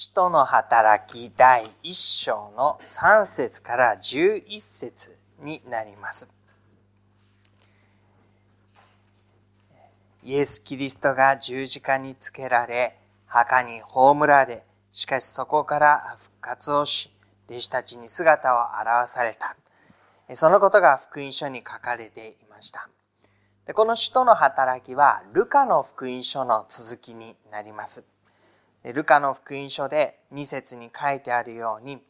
使徒の働き第1章の3節から11節になります。イエス・キリストが十字架につけられ、墓に葬られ、しかしそこから復活をし、弟子たちに姿を現された。そのことが福音書に書かれていました。でこの使徒の働きは、ルカの福音書の続きになります。ルカの福音書で2節に書いてあるように、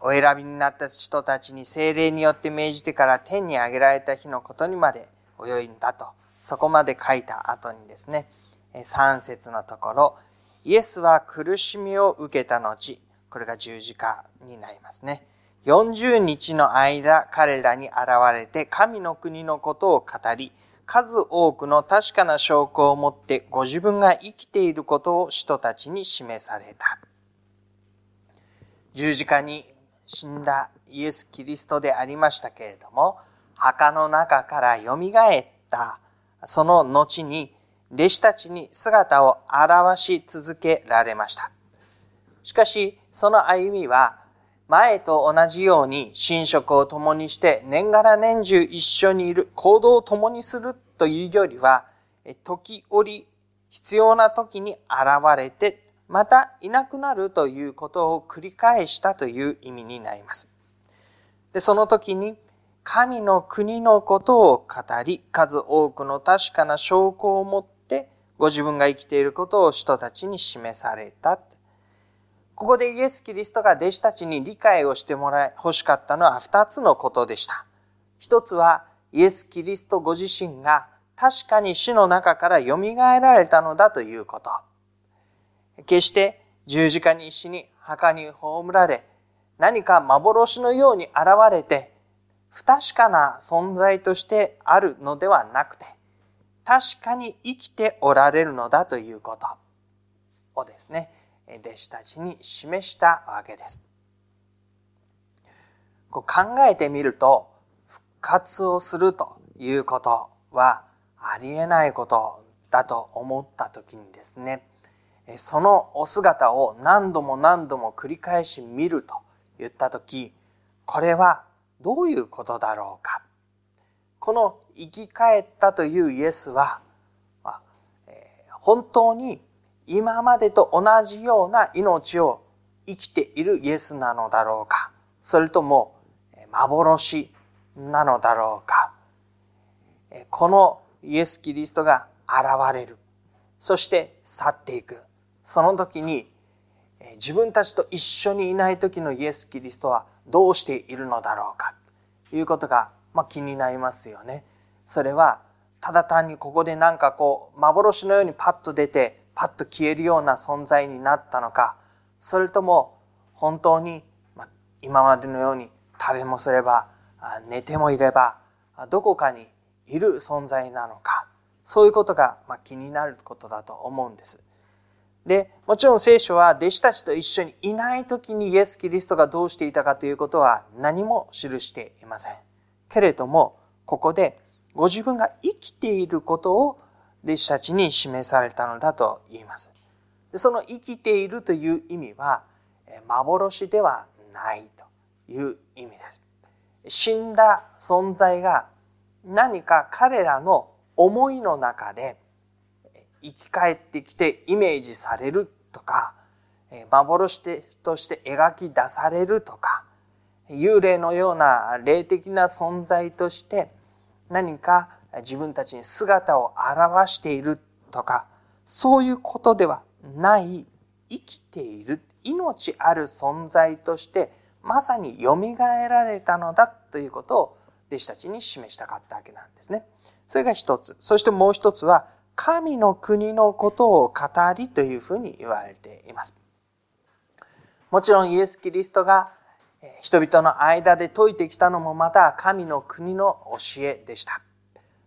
お選びになった人たちに精霊によって命じてから天に上げられた日のことにまで泳いんだと、そこまで書いた後にですね、3節のところ、イエスは苦しみを受けた後、これが十字架になりますね。40日の間彼らに現れて神の国のことを語り、数多くの確かな証拠を持ってご自分が生きていることを人たちに示された。十字架に死んだイエス・キリストでありましたけれども、墓の中から蘇ったその後に弟子たちに姿を現し続けられました。しかし、その歩みは前と同じように寝食を共にして年がら年中一緒にいる行動を共にするというよりは、時折必要な時に現れて、またいなくなるということを繰り返したという意味になります。で、その時に神の国のことを語り、数多くの確かな証拠を持って、ご自分が生きていることを人たちに示された。ここでイエス・キリストが弟子たちに理解をしてもらい、欲しかったのは二つのことでした。一つは、イエス・キリストご自身が確かに死の中から蘇られたのだということ。決して十字架に死に墓に葬られ、何か幻のように現れて、不確かな存在としてあるのではなくて、確かに生きておられるのだということをですね、弟子たちに示したわけです。こう考えてみると、活をするということはありえないことだと思った時にですね、そのお姿を何度も何度も繰り返し見ると言った時、これはどういうことだろうか。この生き返ったというイエスは、本当に今までと同じような命を生きているイエスなのだろうかそれとも幻なのだろうかこのイエス・キリストが現れる。そして去っていく。その時に自分たちと一緒にいない時のイエス・キリストはどうしているのだろうかということが、まあ、気になりますよね。それはただ単にここでなんかこう幻のようにパッと出てパッと消えるような存在になったのか、それとも本当にま今までのように食べもすれば、寝てもいれば、どこかにいる存在なのか、そういうことが気になることだと思うんです。で、もちろん聖書は弟子たちと一緒にいない時にイエス・キリストがどうしていたかということは何も記していません。けれども、ここでご自分が生きていることを弟子たちに示されたのだと言います。でその生きているという意味は、幻ではないという意味です。死んだ存在が何か彼らの思いの中で生き返ってきてイメージされるとか、幻として描き出されるとか、幽霊のような霊的な存在として何か自分たちに姿を表しているとか、そういうことではない、生きている、命ある存在として、まさに蘇られたのだということを弟子たちに示したかったわけなんですね。それが一つ。そしてもう一つは、神の国のことを語りというふうに言われています。もちろんイエス・キリストが人々の間で説いてきたのもまた神の国の教えでした。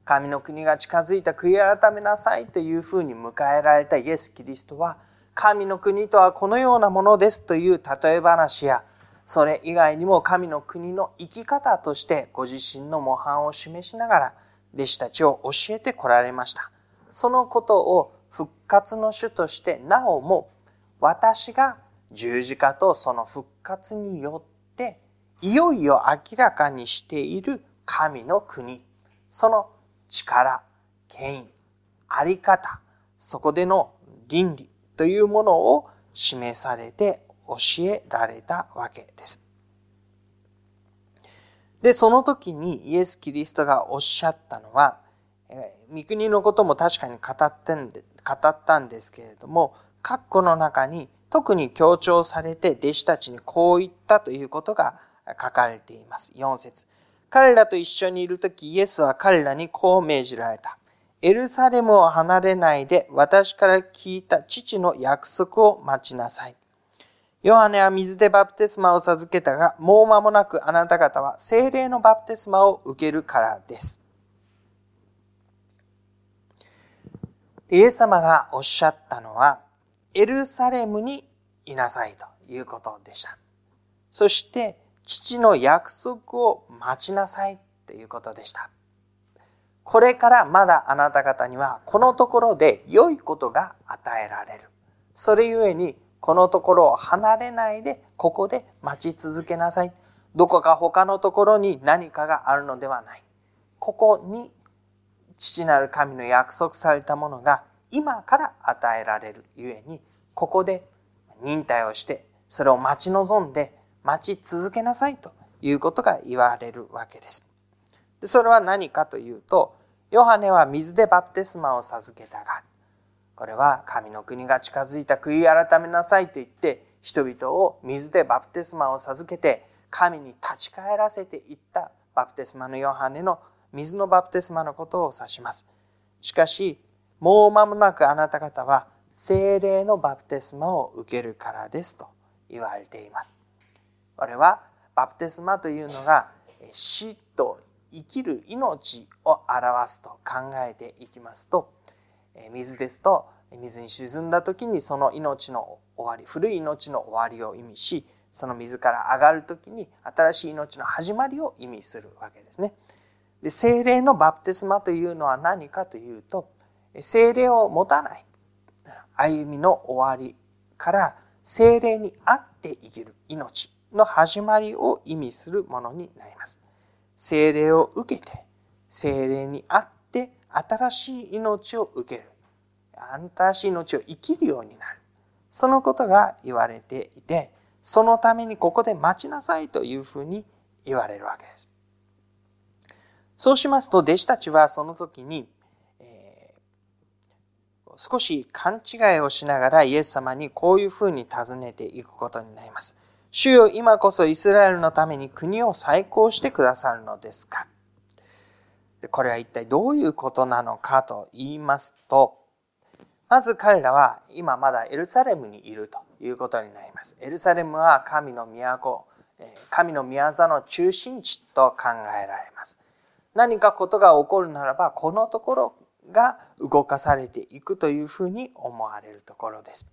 神の国が近づいた悔い改めなさいというふうに迎えられたイエス・キリストは、神の国とはこのようなものですという例え話や、それ以外にも神の国の生き方としてご自身の模範を示しながら、弟子たちを教えてこられました。そのことを復活の主としてなおも私が十字架とその復活によっていよいよ明らかにしている神の国、その力、権威、あり方、そこでの倫理というものを示されて教えられたわけです。で、その時にイエス・キリストがおっしゃったのは、え、御国のことも確かに語ってんで語ったんですけれども、括弧の中に特に強調されて弟子たちにこう言ったということが書かれています。4節彼らと一緒にいるとき、イエスは彼らにこう命じられた。エルサレムを離れないで私から聞いた父の約束を待ちなさい。ヨハネは水でバプテスマを授けたが、もう間もなくあなた方は精霊のバプテスマを受けるからです。イエス様がおっしゃったのは、エルサレムにいなさいということでした。そして、父の約束を待ちなさいということでした。これからまだあなた方にはこのところで良いことが与えられる。それゆえにこのところを離れないで、ここで待ち続けなさい。どこか他のところに何かがあるのではない。ここに父なる神の約束されたものが今から与えられるゆえに、ここで忍耐をして、それを待ち望んで待ち続けなさいということが言われるわけです。それは何かというと、ヨハネは水でバプテスマを授けたが、これは神の国が近づいた悔い改めなさいと言って、人々を水でバプテスマを授けて、神に立ち返らせていったバプテスマのヨハネの水のバプテスマのことを指します。しかし、もう間もなくあなた方は精霊のバプテスマを受けるからですと言われています。これはバプテスマというのが死と生きる命を表すと考えていきますと、水ですと水に沈んだ時にその命の終わり古い命の終わりを意味しその水から上がる時に新しい命の始まりを意味するわけですね。で精霊のバプテスマというのは何かというと精霊を持たない歩みの終わりから精霊にあって生きる命の始まりを意味するものになります。精霊を受けて精霊にあって新しい命を受ける。新しい命を生きるようになる。そのことが言われていて、そのためにここで待ちなさいというふうに言われるわけです。そうしますと、弟子たちはその時に、えー、少し勘違いをしながらイエス様にこういうふうに尋ねていくことになります。主よ今こそイスラエルのために国を再興してくださるのですか？これは一体どういうことなのかと言いますと、まず彼らは今まだエルサレムにいるということになります。エルサレムは神の都、神の宮座の中心地と考えられます。何かことが起こるならば、このところが動かされていくというふうに思われるところです。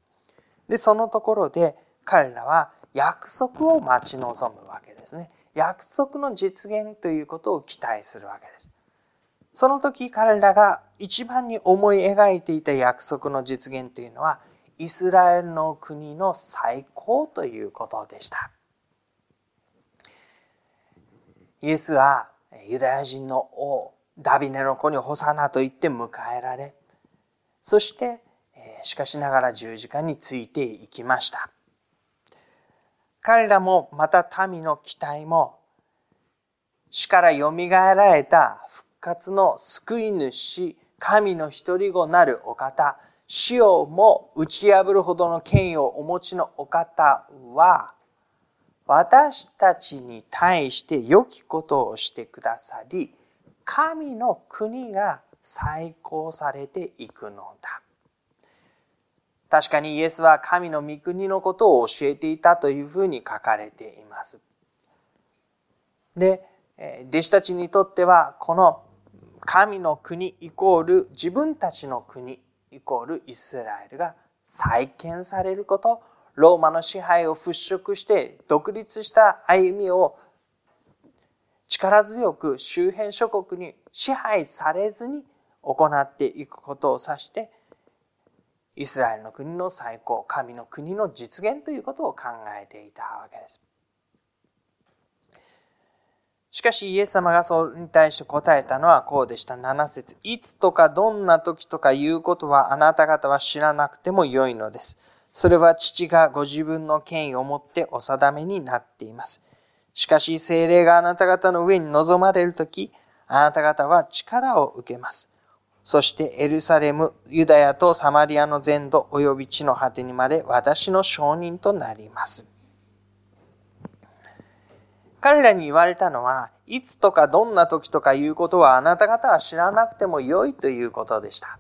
で、そのところで彼らは約束を待ち望むわけですね。約束の実現ということを期待するわけです。その時彼らが一番に思い描いていた約束の実現というのは、イスラエルの国の最高ということでした。イエスはユダヤ人の王、ダビネの子にホサナと言って迎えられ、そして、しかしながら十字架についていきました。彼らもまた民の期待も死から蘇られた復活の救い主、神の一人子なるお方、死をも打ち破るほどの権威をお持ちのお方は、私たちに対して良きことをしてくださり、神の国が再興されていくのだ。確かにイエスは神の御国のことを教えていたというふうに書かれています。で、弟子たちにとっては、この神の国イコール自分たちの国イコールイスラエルが再建されること、ローマの支配を払拭して独立した歩みを力強く周辺諸国に支配されずに行っていくことを指して、イスラエルの国の最高神の国の実現ということを考えていたわけです。しかしイエス様がそれに対して答えたのはこうでした。7節いつとかどんな時とかいうことはあなた方は知らなくてもよいのです。それは父がご自分の権威をもってお定めになっています。しかし精霊があなた方の上に臨まれるとき、あなた方は力を受けます。そしてエルサレム、ユダヤとサマリアの全土及び地の果てにまで私の証人となります。彼らに言われたのは、いつとかどんな時とかいうことはあなた方は知らなくてもよいということでした。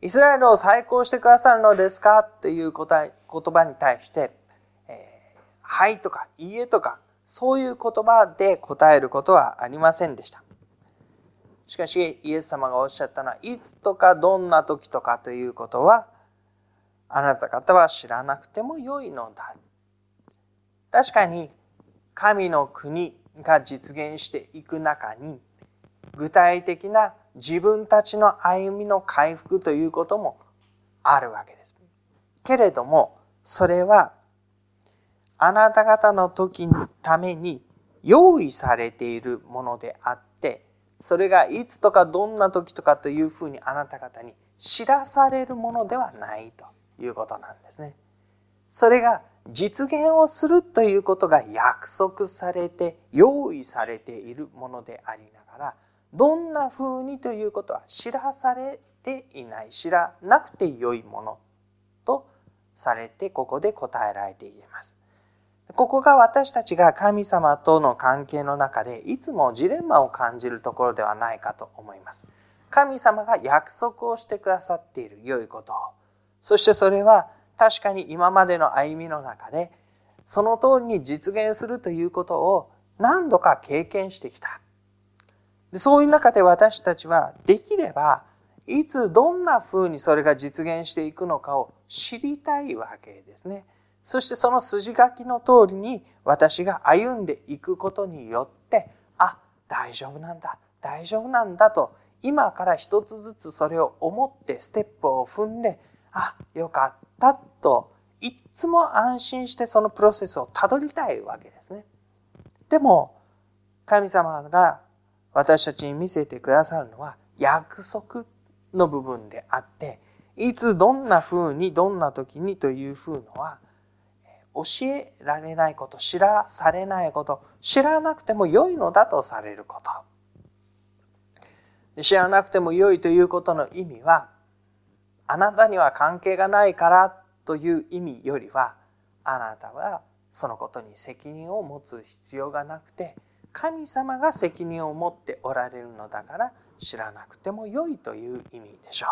イスラエルを再興してくださるのですかっていう答え言葉に対して、えー、はいとかいいえとか、そういう言葉で答えることはありませんでした。しかし、イエス様がおっしゃったのは、いつとかどんな時とかということは、あなた方は知らなくてもよいのだ。確かに、神の国が実現していく中に具体的な自分たちの歩みの回復ということもあるわけです。けれどもそれはあなた方の時のために用意されているものであってそれがいつとかどんな時とかというふうにあなた方に知らされるものではないということなんですね。それが実現をするということが約束されて用意されているものでありながらどんな風にということは知らされていない知らなくてよいものとされてここで答えられています。ここが私たちが神様との関係の中でいつもジレンマを感じるところではないかと思います。神様が約束をしてくださっている良いことをそしてそれは確かに今までの歩みの中でその通りに実現するということを何度か経験してきた。でそういう中で私たちはできればいつどんな風にそれが実現していくのかを知りたいわけですね。そしてその筋書きの通りに私が歩んでいくことによって、あ、大丈夫なんだ、大丈夫なんだと、今から一つずつそれを思ってステップを踏んで、あ、よかったたといつも安心してそのプロセスをたどりたいわけですね。でも神様が私たちに見せてくださるのは約束の部分であっていつどんな風にどんな時にという風のは教えられないこと知らされないこと知らなくても良いのだとされること知らなくても良いということの意味はあなたには関係がないからという意味よりはあなたはそのことに責任を持つ必要がなくて神様が責任を持っておられるのだから知らなくても良いという意味でしょ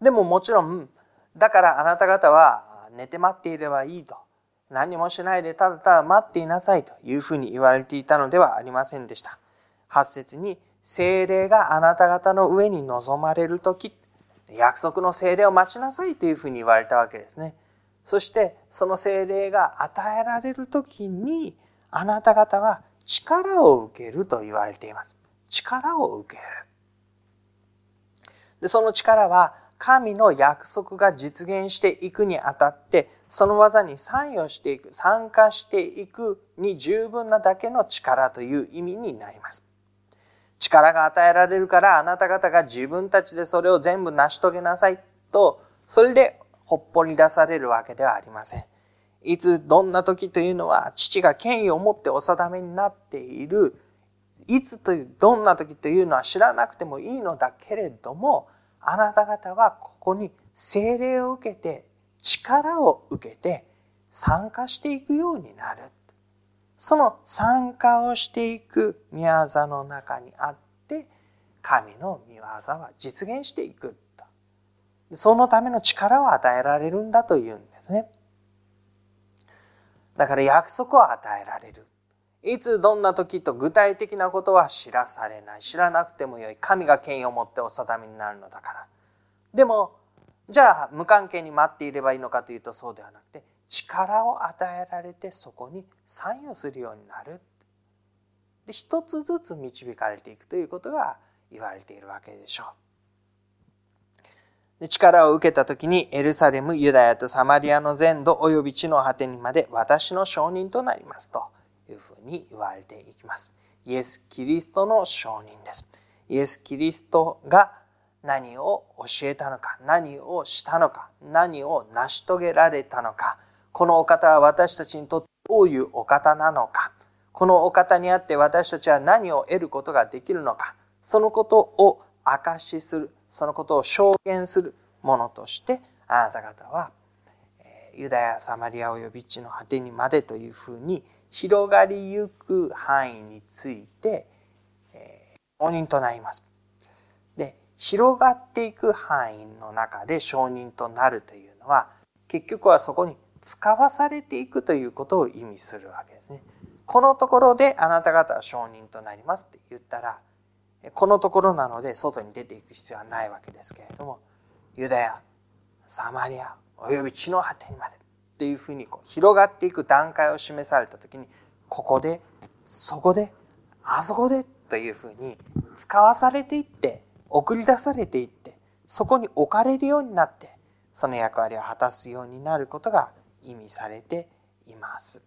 う。でももちろんだからあなた方は寝て待っていればいいと何もしないでただただ待っていなさいというふうに言われていたのではありませんでした。8節に精霊があなた方の上に臨まれる時約束の精霊を待ちなさいというふうに言われたわけですね。そしてその精霊が与えられる時にあなた方は力を受けると言われています。力を受ける。でその力は神の約束が実現していくにあたってその技に参与していく参加していくに十分なだけの力という意味になります。力が与えられるからあなた方が自分たちでそれを全部成し遂げなさいと、それでほっぽり出されるわけではありません。いつどんな時というのは父が権威を持ってお定めになっている、いつという、どんな時というのは知らなくてもいいのだけれども、あなた方はここに精霊を受けて、力を受けて参加していくようになる。その参加をしていく宮業の中にあって神の御業は実現していくとそのための力を与えられるんだというんですね。だから約束を与えられる。いつどんな時と具体的なことは知らされない。知らなくてもよい。神が権威を持ってお定めになるのだから。でもじゃあ無関係に待っていればいいのかというとそうではなくて力を与えられてそこに参与するようになるで一つずつ導かれていくということが言われているわけでしょうで力を受けた時にエルサレム、ユダヤとサマリアの全土及び地の果てにまで私の証人となりますというふうに言われていきます。イエス・キリストの証人です。イエス・キリストが何を教えたのか、何をしたのか、何を成し遂げられたのか、このお方は私たちにとってどういうお方なのか、このお方にあって私たちは何を得ることができるのか、そのことを証しする、そのことを証言するものとして、あなた方は、ユダヤ、サマリア及び地の果てにまでというふうに広がりゆく範囲について、えー、承認となります。で、広がっていく範囲の中で承認となるというのは、結局はそこに使わされていくということを意味するわけですね。このところであなた方は承認となりますって言ったら、このところなので外に出ていく必要はないわけですけれども、ユダヤ、サマリア、および地の果てにまでっていうふうにこう広がっていく段階を示された時にここでそこであそこでというふうに使わされていって送り出されていってそこに置かれるようになってその役割を果たすようになることが意味されています。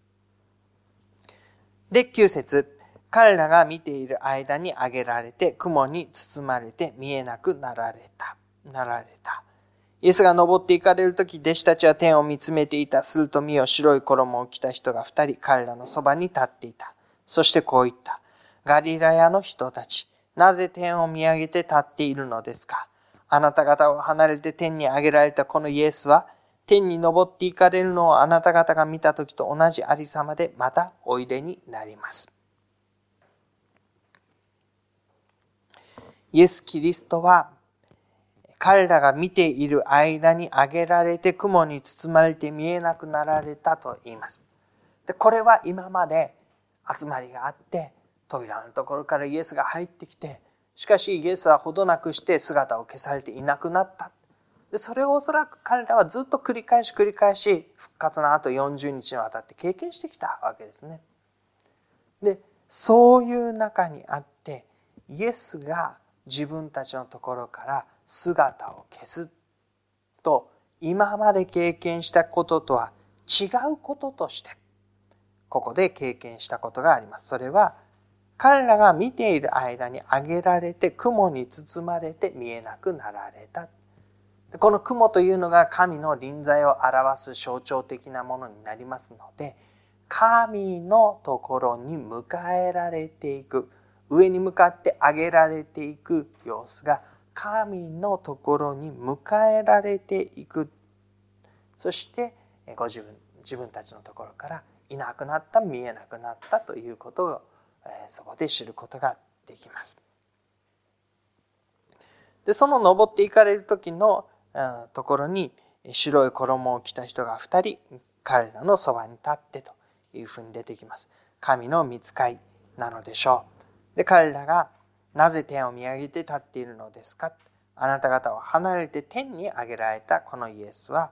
で、9節彼らが見ている間に上げられて雲に包まれて見えなくなられた。なられた。イエスが登っていかれるとき、弟子たちは天を見つめていた。すると見よ白い衣を着た人が二人、彼らのそばに立っていた。そしてこう言った。ガリラヤの人たち、なぜ天を見上げて立っているのですか？あなた方を離れて天に上げられたこのイエスは、天に登っていかれるのをあなた方が見たときと同じありさまでまたおいでになります。イエス・キリストは彼らが見ている間に上げられて雲に包まれて見えなくなられたと言います。で、これは今まで集まりがあって、扉のところからイエスが入ってきて、しかしイエスはほどなくして姿を消されていなくなった。で、それをおそらく彼らはずっと繰り返し繰り返し復活の後40日にわたって経験してきたわけですね。で、そういう中にあって、イエスが自分たちのところから姿を消すと今まで経験したこととは違うこととしてここで経験したことがあります。それは彼らが見ている間に上げられて雲に包まれて見えなくなられた。この雲というのが神の臨在を表す象徴的なものになりますので神のところに迎えられていく上に向かって上げられていく様子が神のところに迎えられていくそしてご自分自分たちのところからいなくなった見えなくなったということをそこで知ることができます。でその登っていかれる時のところに白い衣を着た人が2人彼らのそばに立ってというふうに出てきます。神の見つかいなのでしょう。で彼らがなぜ天を見上げて立っているのですか？あなた方は離れて天に上げられたこのイエスは、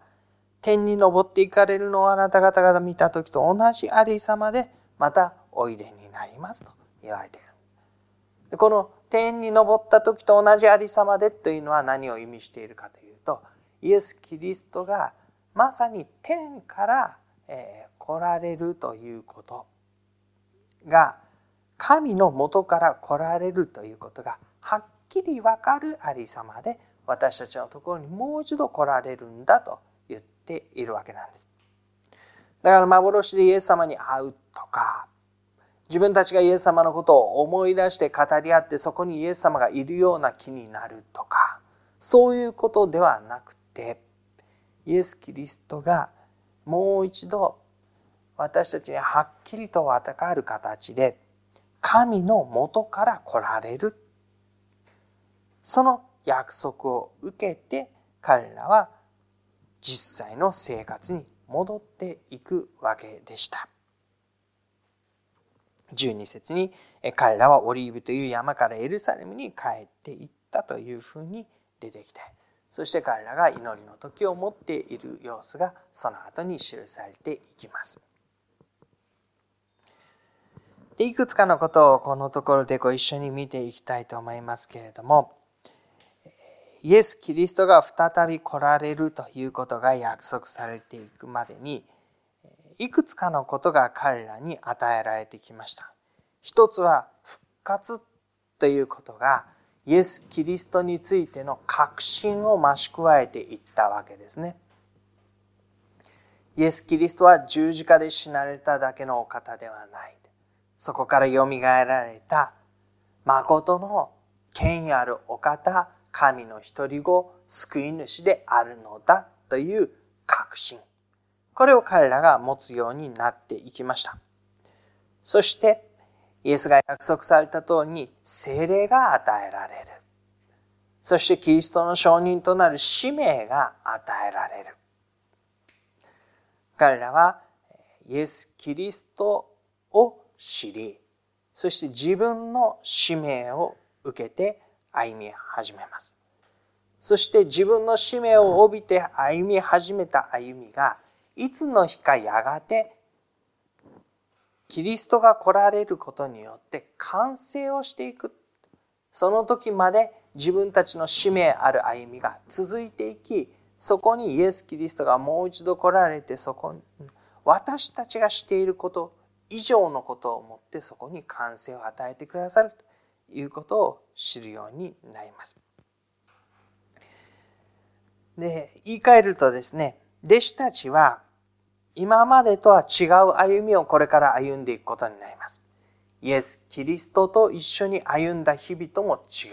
天に登っていかれるのをあなた方が見た時と同じありさまで、またおいでになりますと言われている。でこの天に登った時と同じありさまでというのは何を意味しているかというと、イエス・キリストがまさに天から、来られるということが神の元から来られるということがはっきりわかるありさまで私たちのところにもう一度来られるんだと言っているわけなんです。だから幻でイエス様に会うとか自分たちがイエス様のことを思い出して語り合ってそこにイエス様がいるような気になるとかそういうことではなくてイエス・キリストがもう一度私たちにはっきりとわかる形で神の元から来られる。その約束を受けて彼らは実際の生活に戻っていくわけでした。12節に彼らはオリーブという山からエルサレムに帰っていったというふうに出てきてそして彼らが祈りの時を持っている様子がその後に記されていきます。でいくつかのことをこのところでご一緒に見ていきたいと思いますけれどもイエス・キリストが再び来られるということが約束されていくまでに、いくつかのことが彼らに与えられてきました。一つは復活ということがイエス・キリストについての確信を増し加えていったわけですね。イエス・キリストは十字架で死なれただけのお方ではない。そこから蘇られた誠の権威あるお方、神の一人子、救い主であるのだという確信。これを彼らが持つようになっていきました。そして、イエスが約束された通りに精霊が与えられる。そしてキリストの証人となる使命が与えられる。彼らはイエス・キリストを知り、そして自分の使命を受けて歩み始めます。そして自分の使命を帯びて歩み始めた歩みが、いつの日かやがて、キリストが来られることによって完成をしていく。その時まで自分たちの使命ある歩みが続いていき、そこにイエス・キリストがもう一度来られて、そこに、私たちがしていること以上のことをもってそこに完成を与えてくださるということを知るようになります。で、言い換えるとですね、弟子たちは今までとは違う歩みをこれから歩んでいくことになります。イエス・キリストと一緒に歩んだ日々とも違う。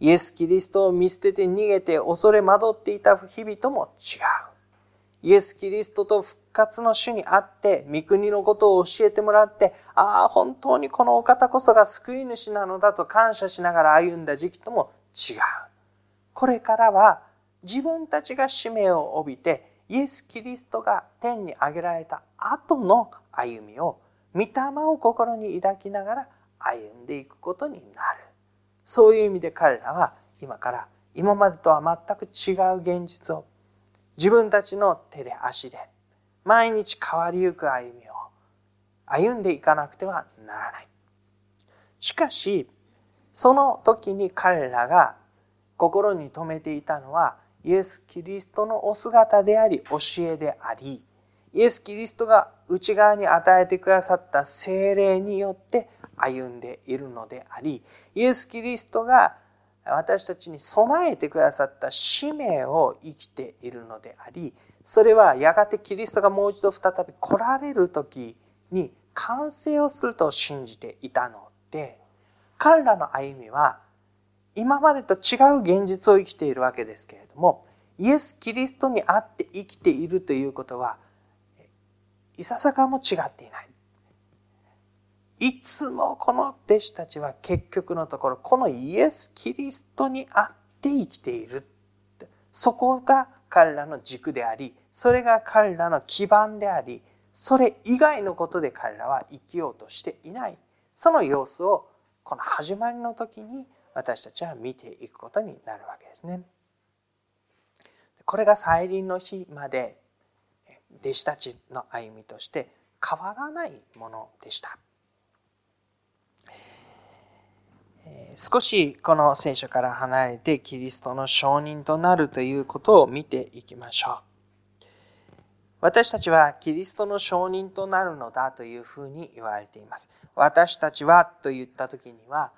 イエス・キリストを見捨てて逃げて恐れ惑っていた日々とも違う。イエス・キリストと復活の主に会って、御国のことを教えてもらって、ああ、本当にこのお方こそが救い主なのだと感謝しながら歩んだ時期とも違う。これからは自分たちが使命を帯びて、イエス・キリストが天に上げられた後の歩みを、御霊を心に抱きながら歩んでいくことになる。そういう意味で彼らは今から今までとは全く違う現実を自分たちの手で足で毎日変わりゆく歩みを歩んでいかなくてはならない。しかし、その時に彼らが心に留めていたのはイエス・キリストのお姿であり教えであり、イエス・キリストが内側に与えてくださった精霊によって歩んでいるのであり、イエス・キリストが私たちに備えてくださった使命を生きているのであり、それはやがてキリストがもう一度再び来られる時に完成をすると信じていたので、彼らの歩みは今までと違う現実を生きているわけですけれども、イエス・キリストにあって生きているということは、いささかも違っていない。いつもこの弟子たちは結局のところ、このイエス・キリストにあって生きている。そこが彼らの軸であり、それが彼らの基盤であり、それ以外のことで彼らは生きようとしていない。その様子をこの始まりの時に私たちは見ていくことになるわけですね。これが再臨の日まで弟子たちの歩みとして変わらないものでした。少しこの聖書から離れてキリストの証人となるということを見ていきましょう。私たちはキリストの証人となるのだというふうに言われています。私たちはと言った時には、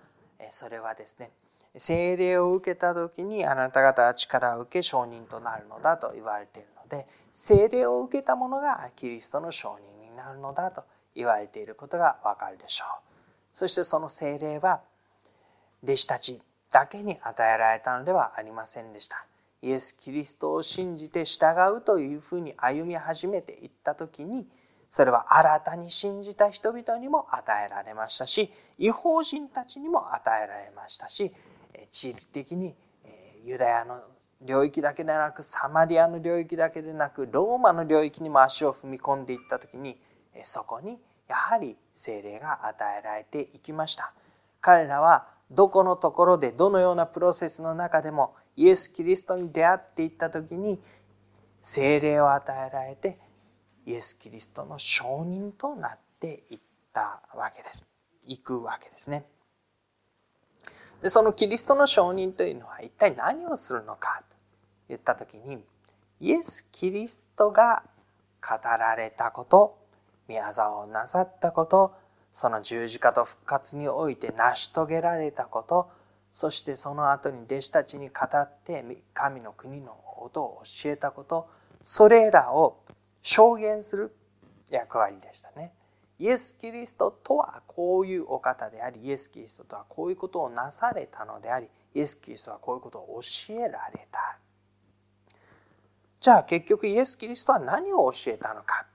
それはですね、聖霊を受けた時にあなた方は力を受け証人となるのだと言われているので、聖霊を受けた者がキリストの証人になるのだと言われていることがわかるでしょう。そしてその聖霊は弟子たちだけに与えられたのではありませんでした。イエス・キリストを信じて従うというふうに歩み始めていった時にそれは新たに信じた人々にも与えられましたし違法人たちにも与えられましたし地域的にユダヤの領域だけでなくサマリアの領域だけでなくローマの領域にも足を踏み込んでいった時にそこにやはり精霊が与えられていきました。彼らはどこのところでどのようなプロセスの中でもイエス・キリストに出会っていった時に精霊を与えられてイエス・キリストの証人となっていったわけです。行くわけですね。でそのキリストの証人というのは一体何をするのかと言った時にイエス・キリストが語られたこと宮沢をなさったことその十字架と復活において成し遂げられたことそしてその後に弟子たちに語って神の国のことを教えたことそれらを証言する役割でしたね。イエス・キリストとはこういうお方でありイエス・キリストとはこういうことをなされたのでありイエス・キリストはこういうことを教えられた。じゃあ結局イエス・キリストは何を教えたのか？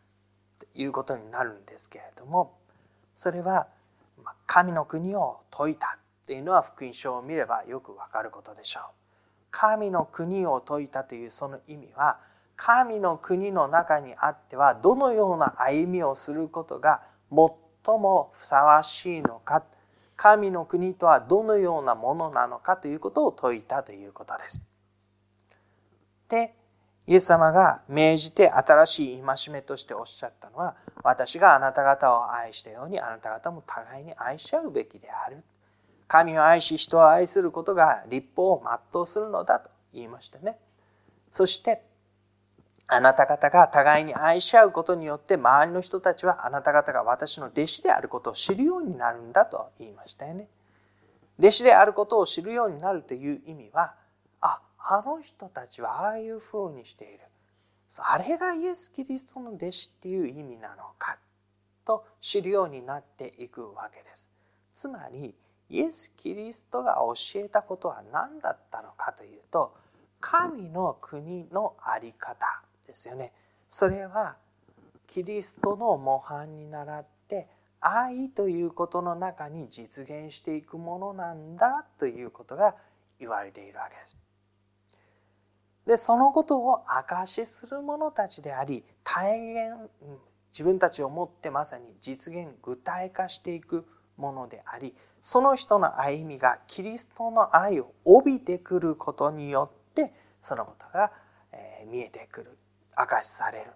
ということになるんですけれどもそれは神の国を説いたっていうのは福音書を見ればよくわかることでしょう。神の国を説いたというその意味は神の国の中にあってはどのような歩みをすることが最もふさわしいのか神の国とはどのようなものなのかということを説いたということです。でイエス様が命じて新しい戒めとしておっしゃったのは私があなた方を愛したようにあなた方も互いに愛し合うべきである。神を愛し人を愛することが立法を全うするのだと言いましてね。そしてあなた方が互いに愛し合うことによって周りの人たちはあなた方が私の弟子であることを知るようになるんだと言いましたよね。弟子であることを知るようになるという意味はああの人たちはああいうふうにしているあれがイエス・キリストの弟子っていう意味なのかと知るようになっていくわけです。つまりイエス・キリストが教えたことは何だったのかというと神の国の在り方ですよね。それはキリストの模範に倣って愛ということの中に実現していくものなんだということが言われているわけです。でそのことを証しする者たちであり体現自分たちをもってまさに実現具体化していくものでありその人の歩みがキリストの愛を帯びてくることによってそのことが見えてくる明かしされる。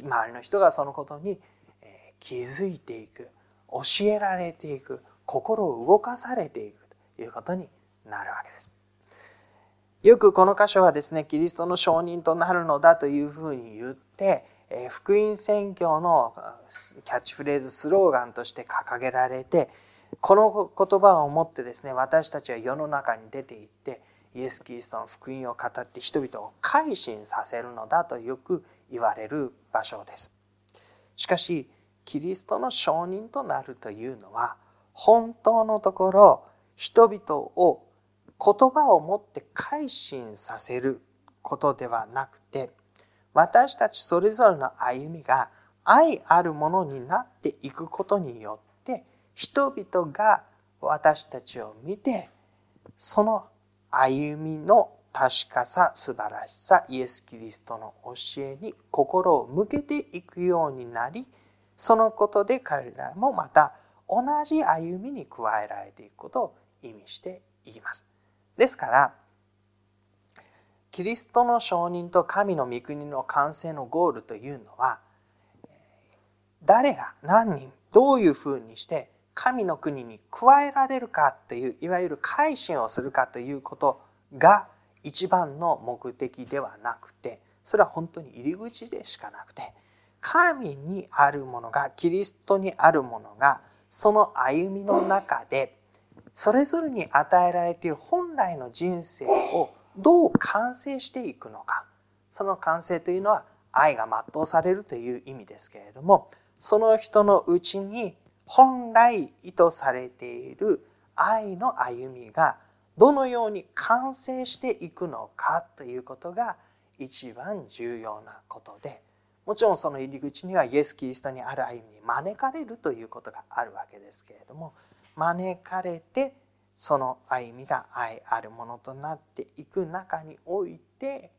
周りの人がそのことに気づいていく。教えられていく。心を動かされていくということになるわけです。よくこの箇所はですねキリストの証人となるのだというふうに言って福音宣教のキャッチフレーズスローガンとして掲げられてこの言葉をもってですね私たちは世の中に出て行ってイエス・キリストの福音を語って人々を改心させるのだとよく言われる場所です。しかし、キリストの証人となるというのは、本当のところ、人々を言葉をもって改心させることではなくて、私たちそれぞれの歩みが愛あるものになっていくことによって、人々が私たちを見て、その歩みの確かさ、素晴らしさ、イエス・キリストの教えに心を向けていくようになり、そのことで彼らもまた同じ歩みに加えられていくことを意味していきます。ですから、キリストの承認と神の御国の完成のゴールというのは、誰が何人、どういうふうにして神の国に加えられるかといういわゆる改心をするかということが一番の目的ではなくてそれは本当に入り口でしかなくて神にあるものがキリストにあるものがその歩みの中でそれぞれに与えられている本来の人生をどう完成していくのかその完成というのは愛が全うされるという意味ですけれどもその人のうちに本来意図されている愛の歩みがどのように完成していくのかということが一番重要なことでもちろんその入り口にはイエス・キリストにある歩みに招かれるということがあるわけですけれども招かれてその歩みが愛あるものとなっていく中において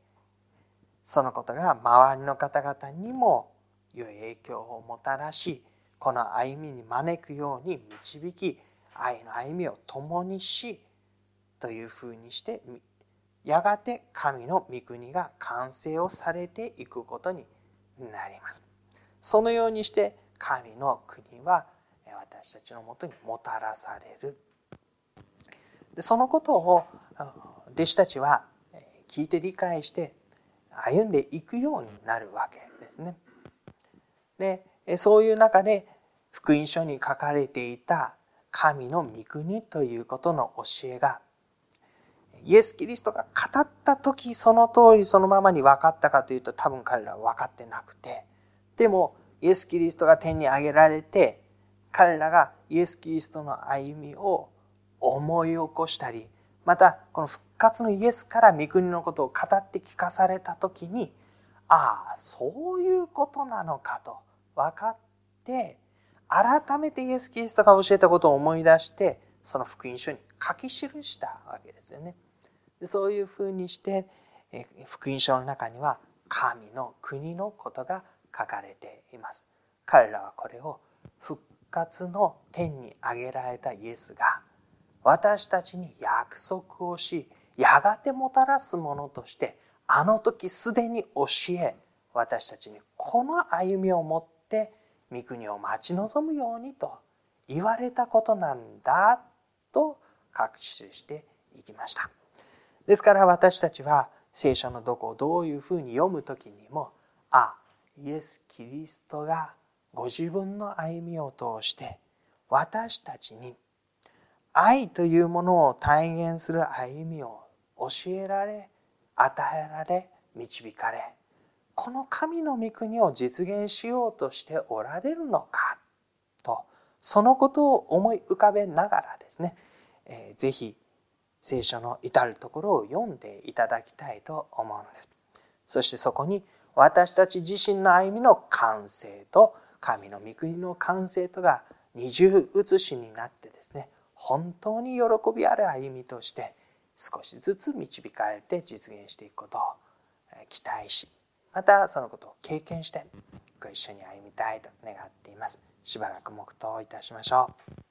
そのことが周りの方々にも良い影響をもたらしこの歩みに招くように導き愛の歩みを共にしというふうにしてやがて神の御国が完成をされていくことになります。そのようにして神の国は私たちのもとにもたらされる。でそのことを弟子たちは聞いて理解して歩んでいくようになるわけですね。でそういう中で福音書に書かれていた神の御国ということの教えがイエス・キリストが語った時その通りそのままに分かったかというと多分彼らは分かってなくてでもイエス・キリストが天に上げられて彼らがイエス・キリストの歩みを思い起こしたりまたこの復活のイエスから御国のことを語って聞かされた時にああそういうことなのかと分かって改めてイエス・キリストが教えたことを思い出してその福音書に書き記したわけですよね。そういうふうにして福音書の中には神の国のことが書かれています。彼らはこれを復活の天に上げられたイエスが私たちに約束をしやがてもたらすものとしてあの時すでに教え私たちにこの歩みをもっ御国を待ち望むようにと言われたことなんだと確信していきました。ですから私たちは聖書のどこをどういうふうに読む時にもあイエス・キリストがご自分の歩みを通して私たちに愛というものを体現する歩みを教えられ与えられ導かれこの神の御国を実現しようとしておられるのか？とそのことを思い浮かべながらですね、えー、ぜひ聖書の至るところを読んでいただきたいと思うのです。そしてそこに私たち自身の歩みの完成と神の御国の完成とが二重写しになってですね本当に喜びある歩みとして少しずつ導かれて実現していくことを期待しまたそのことを経験してご一緒に歩みたいと願っています。しばらく黙祷いたしましょう。